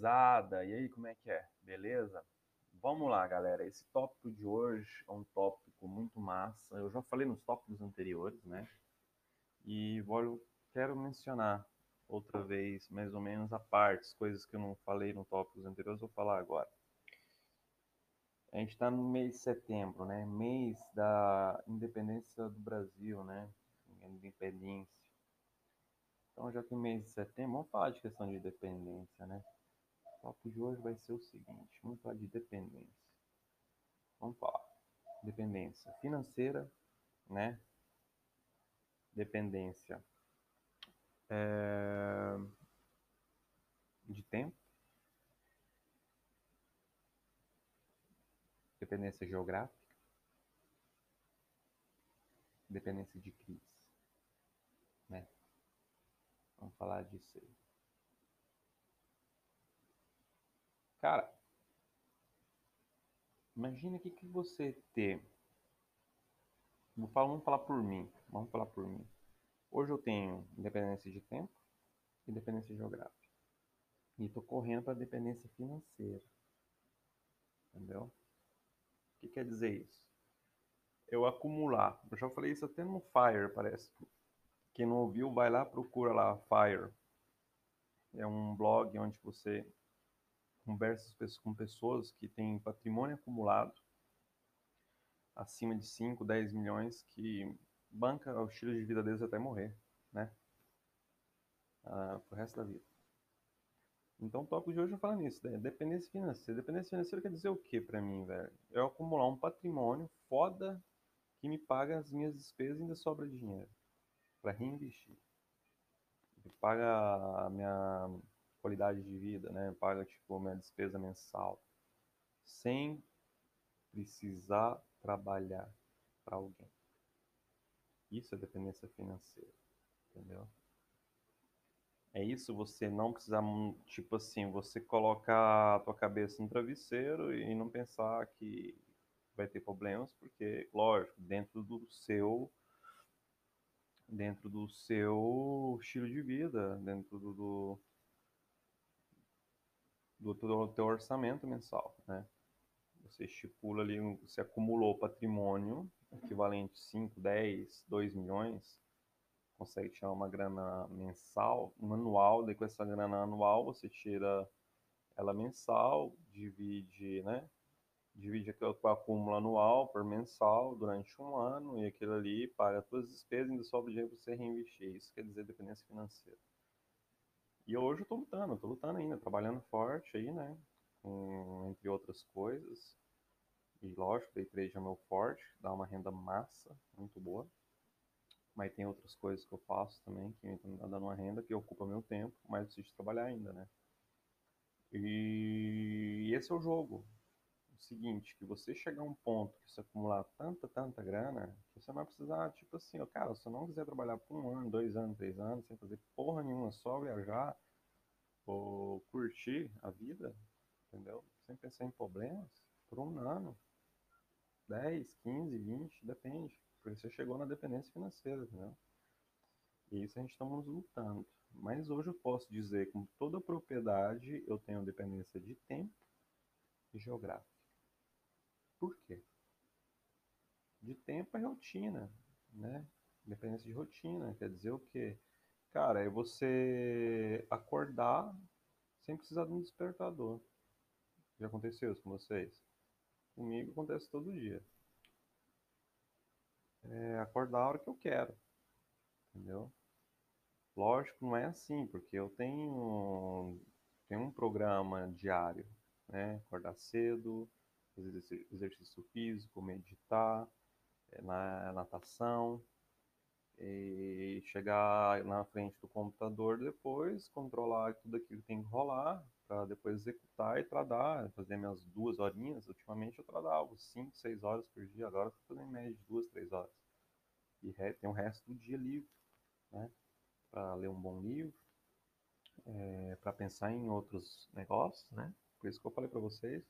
gurizada! E aí, como é que é? Beleza? Vamos lá, galera. Esse tópico de hoje é um tópico muito massa. Eu já falei nos tópicos anteriores, né? E vou, quero mencionar outra vez, mais ou menos, a partes, coisas que eu não falei no tópicos anteriores, vou falar agora. A gente está no mês de setembro, né? Mês da independência do Brasil, né? Independência. Então, já que mês de setembro, vamos falar de questão de dependência, né? O tópico de hoje vai ser o seguinte: vamos falar de dependência. Vamos falar. Dependência financeira, né? Dependência é... de tempo, dependência geográfica, dependência de crise, né? Vamos falar disso aí. Cara, imagina que, que você ter. Vou falar, vamos falar por mim. Vamos falar por mim. Hoje eu tenho independência de tempo e dependência geográfica. E estou correndo para dependência financeira. Entendeu? O que quer dizer isso? Eu acumular. Eu já falei isso até no Fire, parece. Quem não ouviu, vai lá, procura lá Fire. É um blog onde você conversa com pessoas que têm patrimônio acumulado acima de 5, 10 milhões que banca o estilo de vida deles até morrer, né? Ah, pro resto da vida. Então o tópico de hoje eu falo nisso, né? dependência financeira. Dependência financeira quer dizer o que para mim, velho? Eu acumular um patrimônio foda que me paga as minhas despesas e ainda sobra dinheiro para reinvestir. Que paga a minha qualidade de vida, né? Paga tipo minha despesa mensal sem precisar trabalhar para alguém. Isso é dependência financeira, entendeu? É isso, você não precisar, tipo assim, você colocar a tua cabeça no travesseiro e não pensar que vai ter problemas, porque, lógico, dentro do seu dentro do seu estilo de vida, dentro do, do, do, teu orçamento mensal, né? Você estipula ali, você acumulou patrimônio equivalente 5, 10, 2 milhões, consegue tirar uma grana mensal, anual, daí com essa grana anual você tira ela mensal, divide, né? Divide o acúmulo anual por mensal durante um ano e aquilo ali paga todas as despesas e ainda sobra dinheiro para você reinvestir. Isso quer dizer dependência financeira. E hoje eu estou lutando, estou lutando ainda, trabalhando forte aí, né? Com, entre outras coisas. E lógico, day trade é meu forte, dá uma renda massa, muito boa. Mas tem outras coisas que eu faço também, que me estão dando uma renda que ocupa meu tempo, mas preciso trabalhar ainda, né? E esse é o jogo. Seguinte, que você chegar a um ponto que você acumular tanta, tanta grana, que você vai precisar, tipo assim, ó, cara, se eu não quiser trabalhar por um ano, dois anos, três anos, sem fazer porra nenhuma, só viajar, ou curtir a vida, entendeu? Sem pensar em problemas, por um ano, 10, 15, 20, depende. Porque você chegou na dependência financeira, entendeu? E isso a gente estamos lutando. Mas hoje eu posso dizer com toda propriedade, eu tenho dependência de tempo e geográfico. Por quê? De tempo é rotina, né? Dependência de rotina, quer dizer o quê? Cara, é você acordar sem precisar de um despertador. Já aconteceu isso com vocês? Comigo acontece todo dia. É acordar a hora que eu quero. Entendeu? Lógico, não é assim, porque eu tenho, tenho um programa diário, né? Acordar cedo, fazer exercício físico, meditar, é, na natação, e chegar na frente do computador depois, controlar tudo aquilo que tem que rolar, para depois executar e tradar, fazer minhas duas horinhas. Ultimamente eu tradava 5, 6 horas por dia, agora estou fazendo em média de 2, 3 horas. E tem o resto do dia livre, né? Para ler um bom livro, é, para pensar em outros negócios, né? Por isso que eu falei para vocês,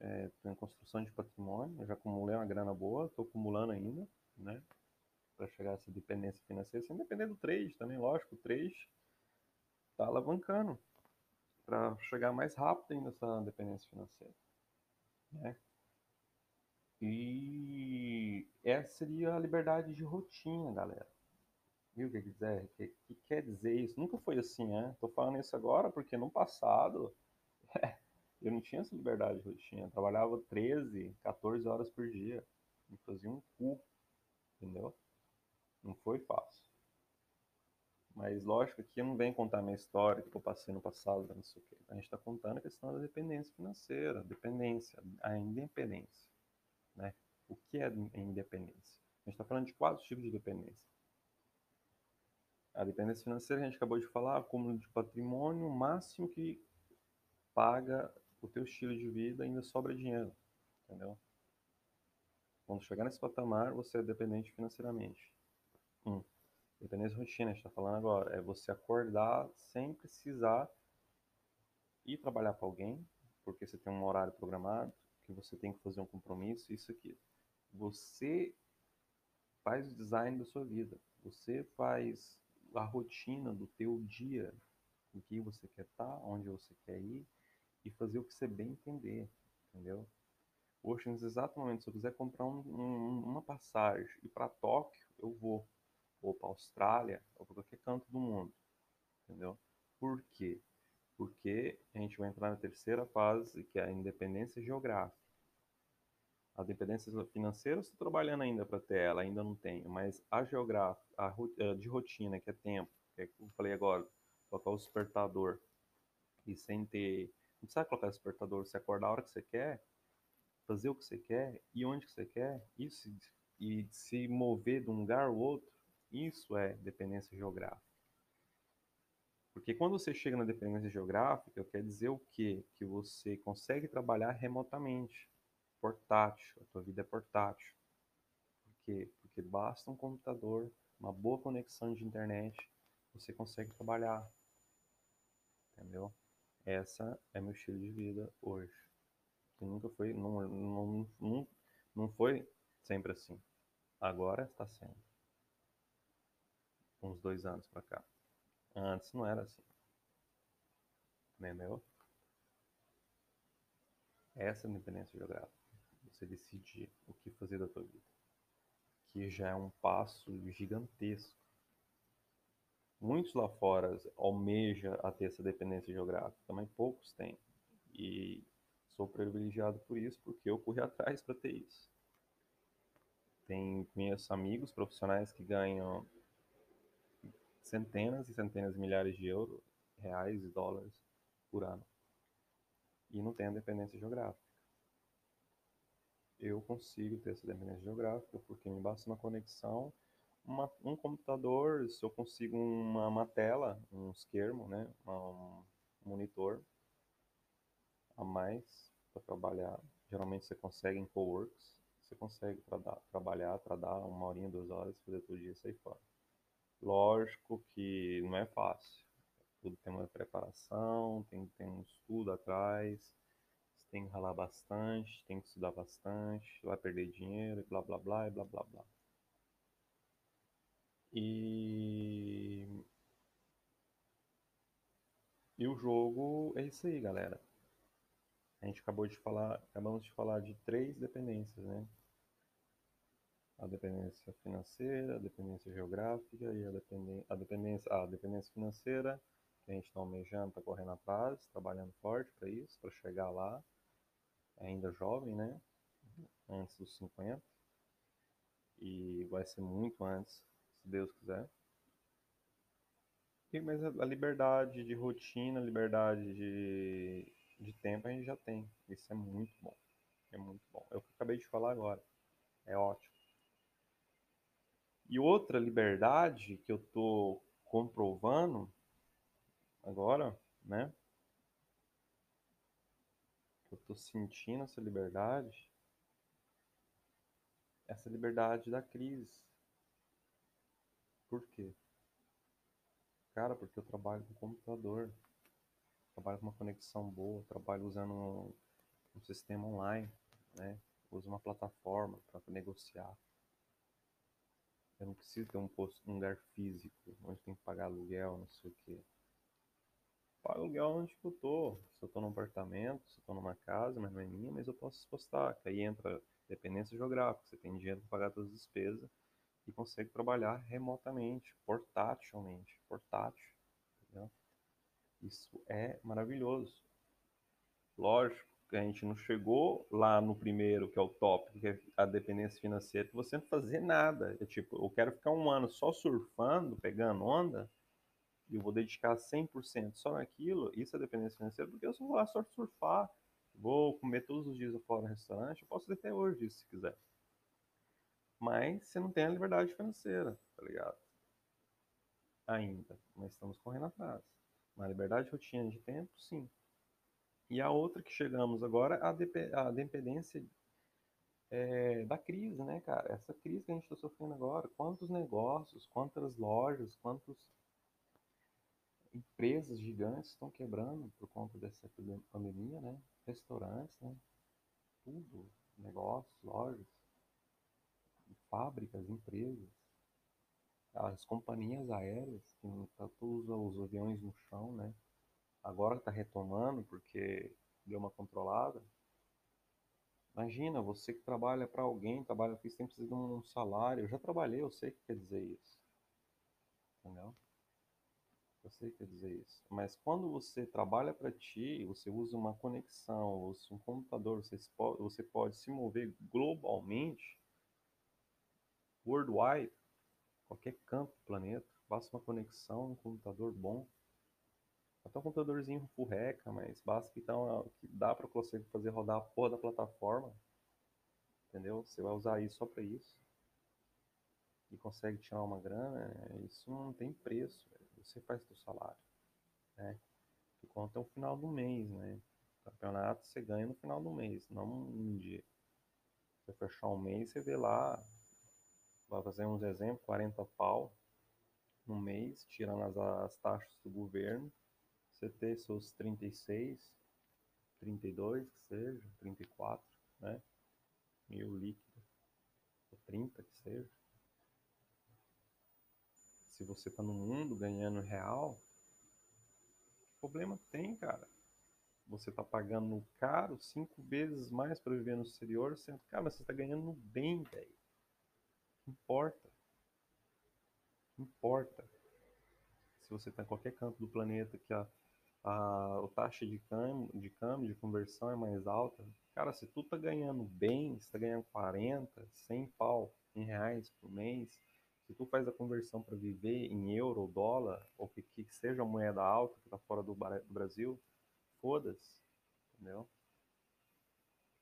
é, tem construção de patrimônio, eu já acumulei uma grana boa, estou acumulando ainda, né? Para chegar a essa dependência financeira, sem depender do trade também, lógico, o trade está alavancando para chegar mais rápido ainda nessa dependência financeira. Né? E essa seria a liberdade de rotina, galera. Viu o que, quiser, que, que quer dizer isso? Nunca foi assim, né? Tô falando isso agora porque no passado eu não tinha essa liberdade de rotina. Eu trabalhava 13, 14 horas por dia. Me fazia um cu, entendeu? Não foi fácil. Mas lógico que eu não venho contar minha história que eu passei no passado, não sei o quê. A gente está contando a questão da dependência financeira, dependência, a independência. Né? O que é independência? A gente está falando de quatro tipos de dependência. A dependência financeira, a gente acabou de falar, acúmulo de patrimônio máximo que paga o teu estilo de vida ainda sobra dinheiro, entendeu? Quando chegar nesse patamar, você é dependente financeiramente. Um, dependência rotina, a gente está falando agora, é você acordar sem precisar ir trabalhar para alguém, porque você tem um horário programado, que você tem que fazer um compromisso, isso aqui. Você faz o design da sua vida. Você faz a rotina do teu dia, o que você quer estar, tá, onde você quer ir e fazer o que você bem entender, entendeu? Hoje, nesse exato momento, se eu quiser comprar um, um, uma passagem e para Tóquio, eu vou, ou para Austrália, ou para qualquer canto do mundo, entendeu? Por quê? porque a gente vai entrar na terceira fase, que é a independência geográfica. A dependência financeira eu estou trabalhando ainda para ter ela, ainda não tenho, mas a geográfica, a de rotina, que é tempo, que é como eu falei agora, colocar o despertador e sem ter. Não precisa colocar despertador, você acordar a hora que você quer, fazer o que você quer e onde que você quer, isso e se mover de um lugar ao outro, isso é dependência geográfica. Porque quando você chega na dependência geográfica, quer dizer o quê? Que você consegue trabalhar remotamente, portátil, a tua vida é portátil. Por quê? Porque basta um computador, uma boa conexão de internet, você consegue trabalhar. Entendeu? Essa é meu estilo de vida hoje. Que nunca foi, não, não, não, não foi sempre assim. Agora está sendo. Uns dois anos para cá. Antes não era assim. Entendeu? Essa é a independência geográfica. Você decidir o que fazer da tua vida. Que já é um passo gigantesco. Muitos lá fora almejam a ter essa dependência geográfica, também poucos têm. E sou privilegiado por isso, porque eu corri atrás para ter isso. Tem, conheço amigos profissionais que ganham centenas e centenas de milhares de euros, reais e dólares por ano. E não tem a dependência geográfica. Eu consigo ter essa dependência geográfica porque me basta uma conexão, uma, um computador, se eu consigo uma, uma tela, um esquermo, né, um monitor a mais para trabalhar. Geralmente você consegue em coworks, você consegue tra trabalhar, dar uma horinha, duas horas, fazer todo dia e sair fora. Lógico que não é fácil. Tudo tem uma preparação, tem, tem um estudo atrás, você tem que ralar bastante, tem que estudar bastante, vai perder dinheiro, e blá blá blá, e blá blá blá. E... E o jogo é isso aí, galera. A gente acabou de falar, acabamos de falar de três dependências, né? a dependência financeira, a dependência geográfica e a, dependência, a, dependência, a dependência financeira, que a gente está almejando, está correndo atrás, trabalhando forte para isso, para chegar lá, ainda jovem, né? Antes dos 50. E vai ser muito antes, se Deus quiser. E, mas a liberdade de rotina, liberdade de, de tempo a gente já tem. Isso é muito bom. É muito bom. É o que eu acabei de falar agora. É ótimo. E outra liberdade que eu estou comprovando agora, né? Eu estou sentindo essa liberdade, essa liberdade da crise. Por quê? Cara, porque eu trabalho com computador, trabalho com uma conexão boa, trabalho usando um, um sistema online, né? Uso uma plataforma para negociar. Eu não preciso ter um, posto, um lugar físico, onde tem que pagar aluguel, não sei o quê. pago aluguel onde que eu tô. Se eu tô num apartamento, se eu tô numa casa, mas não é minha, mas eu posso expostar. Que aí entra dependência geográfica. Você tem dinheiro para pagar todas as despesas e consegue trabalhar remotamente, portátilmente, portátil. Entendeu? Isso é maravilhoso. Lógico que a gente não chegou lá no primeiro, que é o top, que é a dependência financeira, que você não fazer nada. É tipo, eu quero ficar um ano só surfando, pegando onda, e eu vou dedicar 100% só naquilo, isso é dependência financeira, porque eu só vou lá só surfar, vou comer todos os dias fora no restaurante, eu posso até hoje se quiser. Mas você não tem a liberdade financeira, tá ligado? Ainda. Mas estamos correndo atrás. Uma liberdade rotina de tempo, sim. E a outra que chegamos agora, a, a dependência é, da crise, né, cara? Essa crise que a gente está sofrendo agora. Quantos negócios, quantas lojas, quantas empresas gigantes estão quebrando por conta dessa pandemia, né? Restaurantes, né? Tudo, negócios, lojas, fábricas, empresas, as companhias aéreas que tanto usam os aviões no chão, né? Agora está retomando porque deu uma controlada. Imagina, você que trabalha para alguém, trabalha aqui, sempre precisa de um salário. Eu já trabalhei, eu sei o que quer dizer isso. Entendeu? Eu sei o que quer dizer isso. Mas quando você trabalha para ti, você usa uma conexão, usa um computador, você, você pode se mover globalmente, worldwide, qualquer canto do planeta, basta uma conexão, um computador bom. Até um computadorzinho furreca, mas basta que, uma, que dá para você fazer rodar a porra da plataforma. Entendeu? Você vai usar isso só para isso. E consegue tirar uma grana, isso não tem preço. Você faz seu salário. Né? Que conta é o final do mês, né? campeonato você ganha no final do mês, não um dia. Você fechar um mês, você vê lá, vai fazer uns exemplos, 40 pau no mês, tirando as, as taxas do governo você ter seus 36, 32 que seja, 34, né? Mil líquido, ou 30 que seja. Se você tá no mundo ganhando real, que problema tem, cara? Você tá pagando caro cinco vezes mais para viver no exterior, sendo, cara, você tá ganhando bem, velho. Importa. Importa. Se você tá em qualquer canto do planeta que a a, a taxa de câmbio, de câmbio, de conversão é mais alta, cara, se tu tá ganhando bem, se tá ganhando 40, 100 pau em reais por mês, se tu faz a conversão para viver em euro dólar, ou que, que seja a moeda alta que tá fora do, do Brasil, foda-se, entendeu?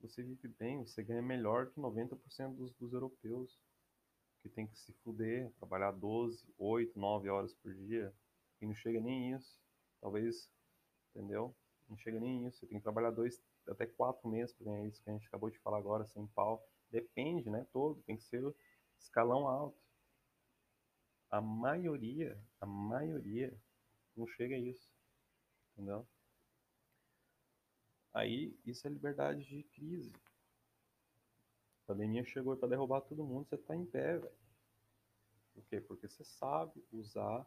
Você vive bem, você ganha melhor que 90% dos, dos europeus, que tem que se fuder, trabalhar 12, 8, 9 horas por dia, e não chega nem isso. Talvez entendeu? Não chega nem isso. Você tem que trabalhar dois, até quatro meses para ganhar isso que a gente acabou de falar agora, sem pau. Depende, né? Todo, tem que ser escalão alto. A maioria, a maioria, não chega a isso, entendeu? Aí, isso é liberdade de crise. A pandemia chegou para derrubar todo mundo, você tá em pé, velho. Por quê? Porque você sabe usar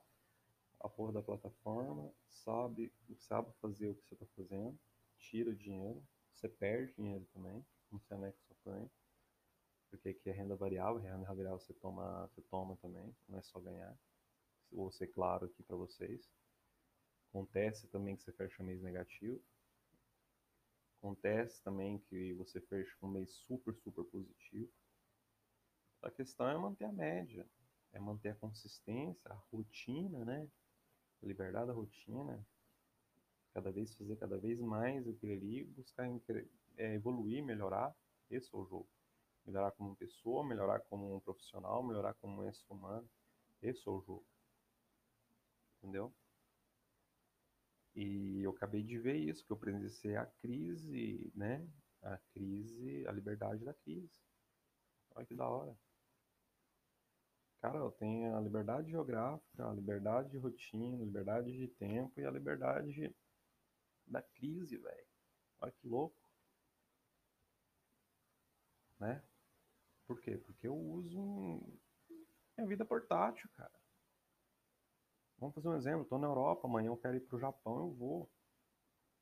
a porra da plataforma, sabe, sabe fazer o que você está fazendo, tira o dinheiro, você perde dinheiro também, não anexa só também, porque aqui é renda variável, renda variável você toma, você toma também, não é só ganhar. Vou ser claro aqui para vocês. Acontece também que você fecha mês negativo. Acontece também que você fecha um mês super, super questão é manter a média, é manter a consistência, a rotina, né? liberdade da rotina, cada vez fazer cada vez mais aquilo ali, buscar é, evoluir, melhorar, esse é o jogo. Melhorar como pessoa, melhorar como um profissional, melhorar como um ser humano, esse é o jogo. Entendeu? E eu acabei de ver isso, que eu presenciei a crise, né? A crise, a liberdade da crise. Olha que da hora. Cara, eu tenho a liberdade geográfica, a liberdade de rotina, a liberdade de tempo e a liberdade da crise, velho. Olha que louco. Né? Por quê? Porque eu uso minha vida portátil, cara. Vamos fazer um exemplo. Estou na Europa, amanhã eu quero ir para o Japão, eu vou.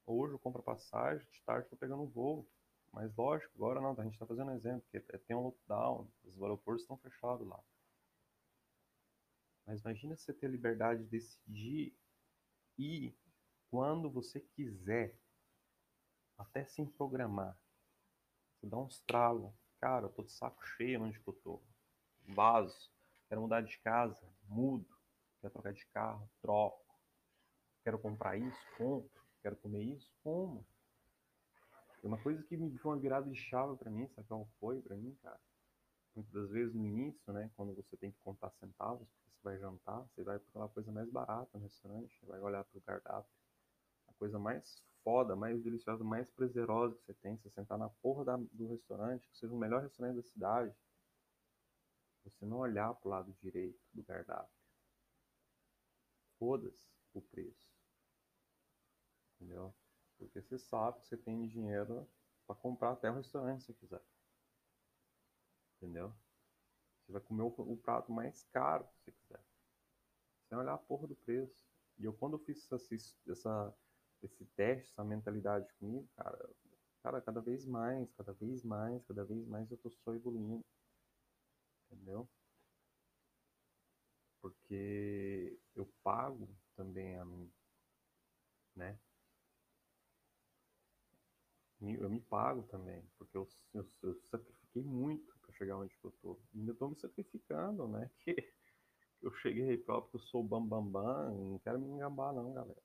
Hoje eu compro passagem, de tarde estou pegando um voo. Mas lógico, agora não, a gente está fazendo um exemplo, porque tem um lockdown, os aeroportos estão fechados lá. Mas imagina você ter a liberdade de decidir ir quando você quiser, até sem programar. Você dá uns tralos. Cara, eu tô de saco cheio onde que eu tô. Vaso. Quero mudar de casa, mudo. Quero trocar de carro, troco. Quero comprar isso, compro. Quero comer isso, como. E uma coisa que me foi uma virada de chave para mim, sabe qual foi para mim, cara? Muitas das vezes no início, né, quando você tem que contar centavos, porque você vai jantar, você vai para aquela coisa mais barata no restaurante, vai olhar para o cardápio a coisa mais foda, mais deliciosa, mais prazerosa que você tem, você sentar na porra da, do restaurante, que seja o melhor restaurante da cidade, você não olhar pro lado direito do cardápio. Foda-se o preço. Entendeu? Porque você sabe que você tem dinheiro para comprar até o restaurante se quiser. Entendeu? Você vai comer o, prato mais caro se você quiser. Sem olhar a porra do preço. E eu, quando eu fiz essa, essa esse teste, essa mentalidade comigo, cara, cara, cada vez mais, cada vez mais, cada vez mais eu tô só evoluindo. Entendeu? Porque eu pago também a mim, né? Eu me pago também, porque eu, eu, eu sacrifiquei muito chegar onde eu tô. Ainda tô me sacrificando, né? Que eu cheguei próprio que eu sou bambambam, bam, bam, não quero me engabar não, galera.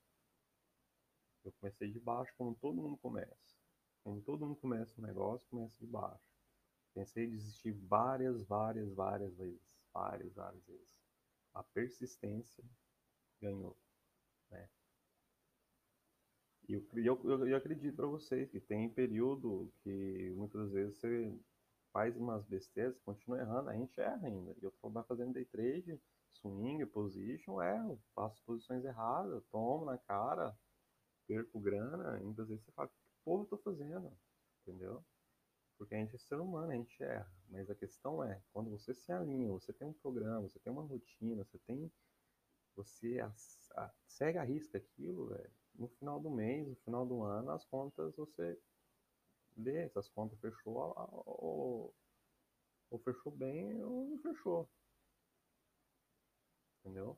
Eu comecei de baixo, como todo mundo começa. Como todo mundo começa um negócio, começa de baixo. Pensei em desistir várias, várias, várias vezes. Várias, várias vezes. A persistência ganhou. Né? E eu, eu, eu acredito para vocês que tem período que muitas vezes você faz umas besteiras, continua errando, a gente erra ainda. E eu trabalho fazendo day trade, swing, position, erro, faço posições erradas, tomo na cara, perco grana, muitas vezes você fala, que porra eu tô fazendo? Entendeu? Porque a gente é ser humano, a gente erra. Mas a questão é, quando você se alinha, você tem um programa, você tem uma rotina, você tem. Você a, a, segue a risca aquilo, velho. No final do mês, no final do ano, as contas você vê se as contas fechou ou, ou fechou bem ou não fechou. Entendeu?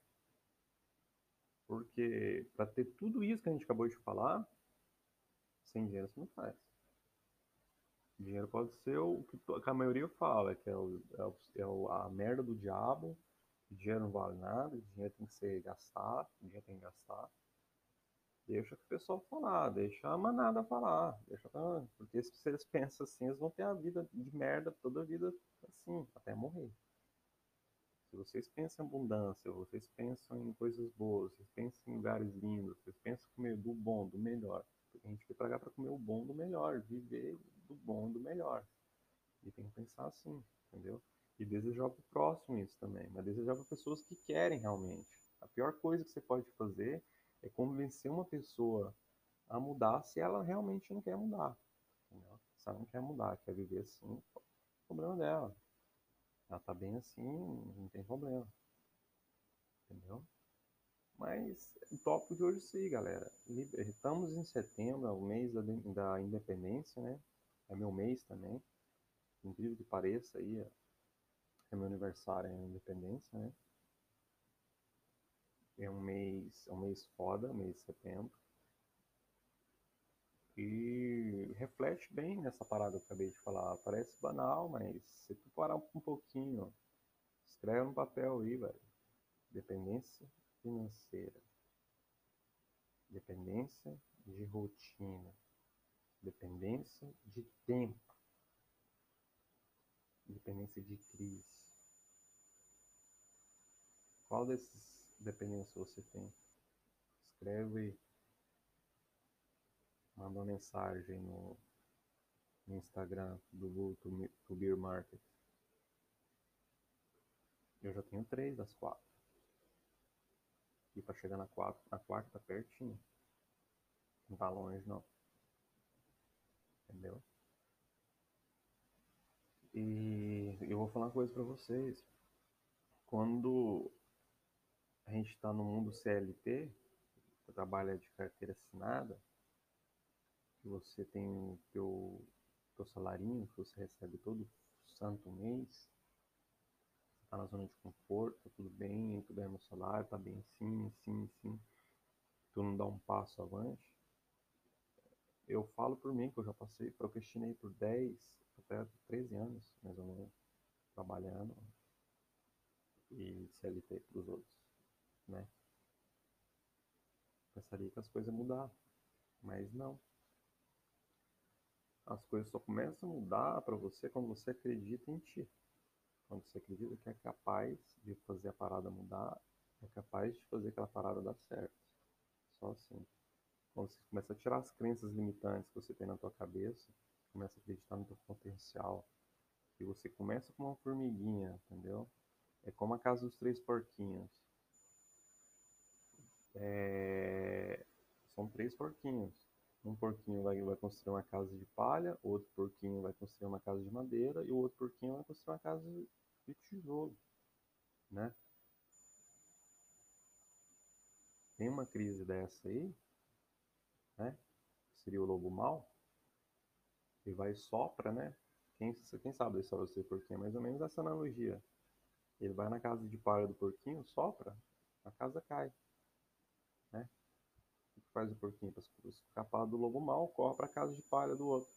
Porque para ter tudo isso que a gente acabou de falar, sem dinheiro você não faz. Dinheiro pode ser o que a maioria fala, que é, o, é, o, é a merda do diabo, dinheiro não vale nada, dinheiro tem que ser gastado, dinheiro tem que gastar. Deixa o pessoal falar, deixa a manada falar, deixa, porque se eles pensam assim, eles vão ter a vida de merda toda a vida assim, até morrer. Se vocês pensam em abundância, vocês pensam em coisas boas, vocês pensam em lugares lindos, vocês pensam em comer do bom, do melhor. A gente veio cá pra comer o bom do melhor, viver do bom do melhor. E tem que pensar assim, entendeu? E desejar pro próximo isso também, mas desejar para pessoas que querem realmente. A pior coisa que você pode fazer é convencer uma pessoa a mudar se ela realmente não quer mudar. Entendeu? Se ela não quer mudar, quer viver assim, é o problema dela. Ela tá bem assim, não tem problema. Entendeu? Mas o tópico de hoje é sim, galera. Estamos em setembro, é o mês da, da independência, né? É meu mês também. Incrível que pareça aí, é meu aniversário é a independência, né? É um mês, é um mês foda, mês de setembro. E reflete bem nessa parada que eu acabei de falar. Parece banal, mas se tu parar um pouquinho, escreve no papel aí, velho. Dependência financeira. Dependência de rotina. Dependência de tempo. Dependência de crise. Qual desses dependências você tem? Escreve manda uma mensagem no, no Instagram do Google to, Beer Market. Eu já tenho três das quatro. E para chegar na, quatro, na quarta tá pertinho. Não tá longe não. Entendeu? E eu vou falar uma coisa para vocês. Quando a gente está no mundo CLT, você trabalha de carteira assinada, você tem o teu, teu salarinho que você recebe todo santo mês, está na zona de conforto, tá tudo bem, tu ganha no salário, tá bem sim, sim, sim, tu não dá um passo avante. Eu falo por mim que eu já passei, procrastinei por 10, até 13 anos, mais ou menos, trabalhando e CLT para os outros, né? Pensaria que as coisas mudar, mas não. As coisas só começam a mudar para você quando você acredita em ti. Quando você acredita que é capaz de fazer a parada mudar, é capaz de fazer aquela parada dar certo. Só assim. Quando você começa a tirar as crenças limitantes que você tem na tua cabeça, começa a acreditar no teu potencial, e você começa com uma formiguinha, entendeu? É como a casa dos três porquinhos. É... São três porquinhos. Um porquinho vai, vai construir uma casa de palha, outro porquinho vai construir uma casa de madeira e o outro porquinho vai construir uma casa de tijolo, né? Tem uma crise dessa aí, né? Seria o lobo mau. E vai e sopra, né? Quem, quem sabe a história do porquinho? É mais ou menos essa analogia. Ele vai na casa de palha do porquinho, sopra, a casa cai. Faz o porquinho para escapar do lobo mau? Corre para a casa de palha do outro.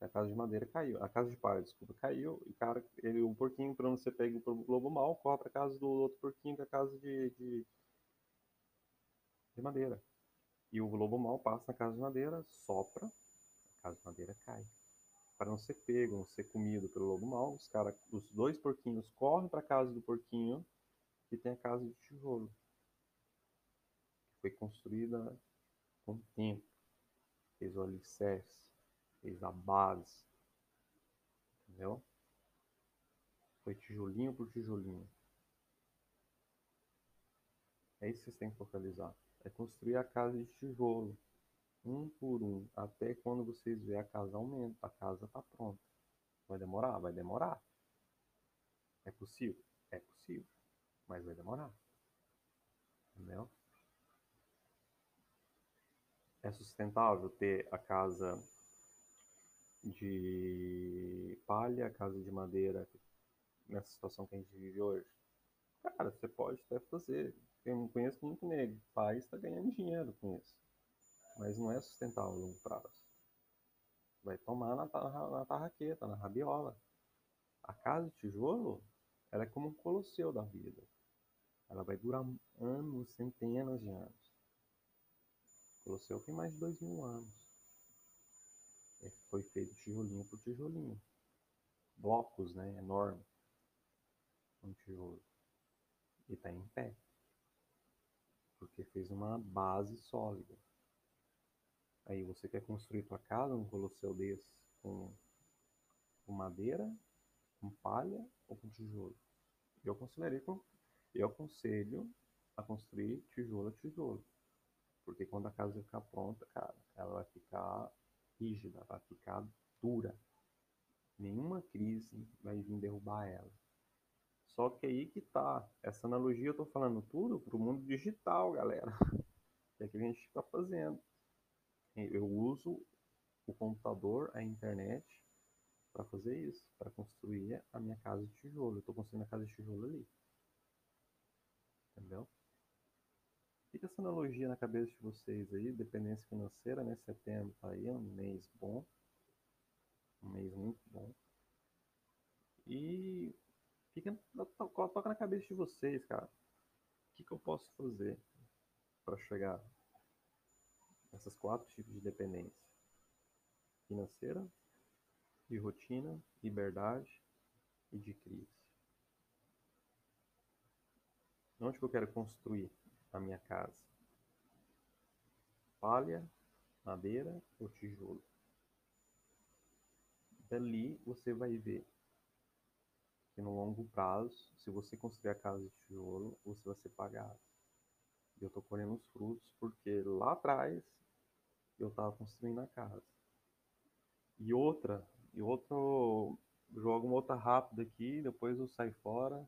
A casa de madeira caiu. A casa de palha, desculpa, caiu. E cara, ele, o porquinho, para não ser pego pelo lobo mau, corre para a casa do outro porquinho, que é a casa de, de, de madeira. E o lobo mau passa na casa de madeira, sopra, a casa de madeira cai para não ser pego, não ser comido pelo lobo mau, os, cara, os dois porquinhos correm para a casa do porquinho, que tem a casa de tijolo. Que foi construída com tempo. Fez o alicerce, fez a base. Entendeu? Foi tijolinho por tijolinho. É isso que vocês têm que focalizar. É construir a casa de tijolo um por um, até quando vocês verem a casa aumenta, a casa tá pronta. Vai demorar? Vai demorar. É possível? É possível, mas vai demorar. Entendeu? É sustentável ter a casa de palha, a casa de madeira nessa situação que a gente vive hoje? Cara, você pode até fazer. Eu conheço muito negro. O país está ganhando dinheiro com isso mas não é sustentável a longo prazo. Vai tomar na, na tarraqueta, na rabiola. A casa de tijolo, ela é como um colosseu da vida. Ela vai durar anos, centenas de anos. O colosseu tem mais de dois mil anos. É, foi feito tijolinho por tijolinho. Blocos, né? Enorme. Um tijolo. E está em pé. Porque fez uma base sólida. Aí você quer construir tua casa, um colossal desse, com, com madeira, com palha ou com tijolo? Eu aconselharia eu aconselho a construir tijolo a tijolo. Porque quando a casa ficar pronta, cara, ela vai ficar rígida, vai ficar dura. Nenhuma crise vai vir derrubar ela. Só que aí que tá. Essa analogia eu tô falando tudo pro mundo digital, galera. Que é que a gente está fazendo eu uso o computador, a internet, para fazer isso, para construir a minha casa de tijolo. Eu estou construindo a casa de tijolo ali. Entendeu? Fica essa analogia na cabeça de vocês aí, dependência financeira, né? Setembro tá aí, um mês bom. Um mês muito bom. E fica, toca na cabeça de vocês, cara. O que, que eu posso fazer para chegar essas quatro tipos de dependência: financeira, de rotina, liberdade e de crise. Onde que eu quero construir a minha casa? Palha, madeira ou tijolo? Dali você vai ver que no longo prazo, se você construir a casa de tijolo, você vai ser pagado. E eu estou colhendo os frutos porque lá atrás eu estava construindo a casa. E outra, e outro, jogo uma outra rápida aqui, depois eu saio fora.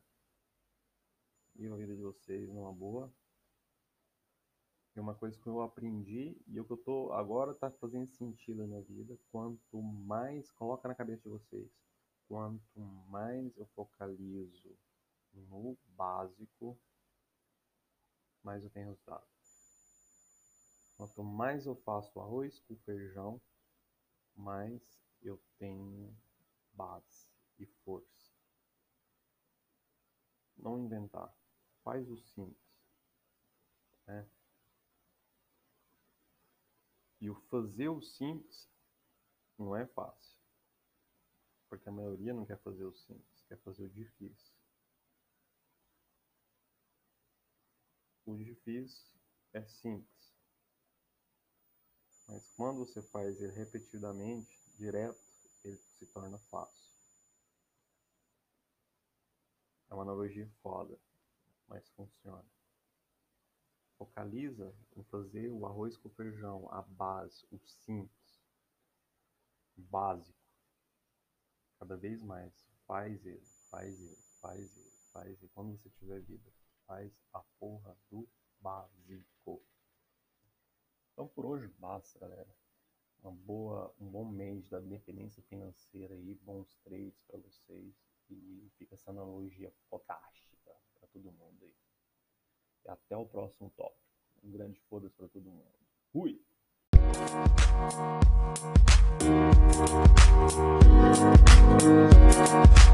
viva a vida de vocês numa boa. E uma coisa que eu aprendi e o que eu tô agora tá fazendo sentido na minha vida, quanto mais coloca na cabeça de vocês, quanto mais eu focalizo no básico, mais eu tenho resultado. Quanto mais eu faço arroz com feijão, mais eu tenho base e força. Não inventar. Faz o simples. Né? E o fazer o simples não é fácil. Porque a maioria não quer fazer o simples, quer fazer o difícil. O difícil é simples. Mas quando você faz ele repetidamente, direto, ele se torna fácil. É uma analogia foda, mas funciona. Focaliza em fazer o arroz com feijão, a base, o simples, básico. Cada vez mais. Faz ele, faz ele, faz ele, faz ele. Quando você tiver vida, faz a porra do básico. Então por hoje basta, galera. Uma boa, um bom mês da independência financeira aí, bons trades para vocês e fica essa analogia fantástica para todo mundo aí. Até o próximo tópico. Um grande foda-se para todo mundo. Fui! Thank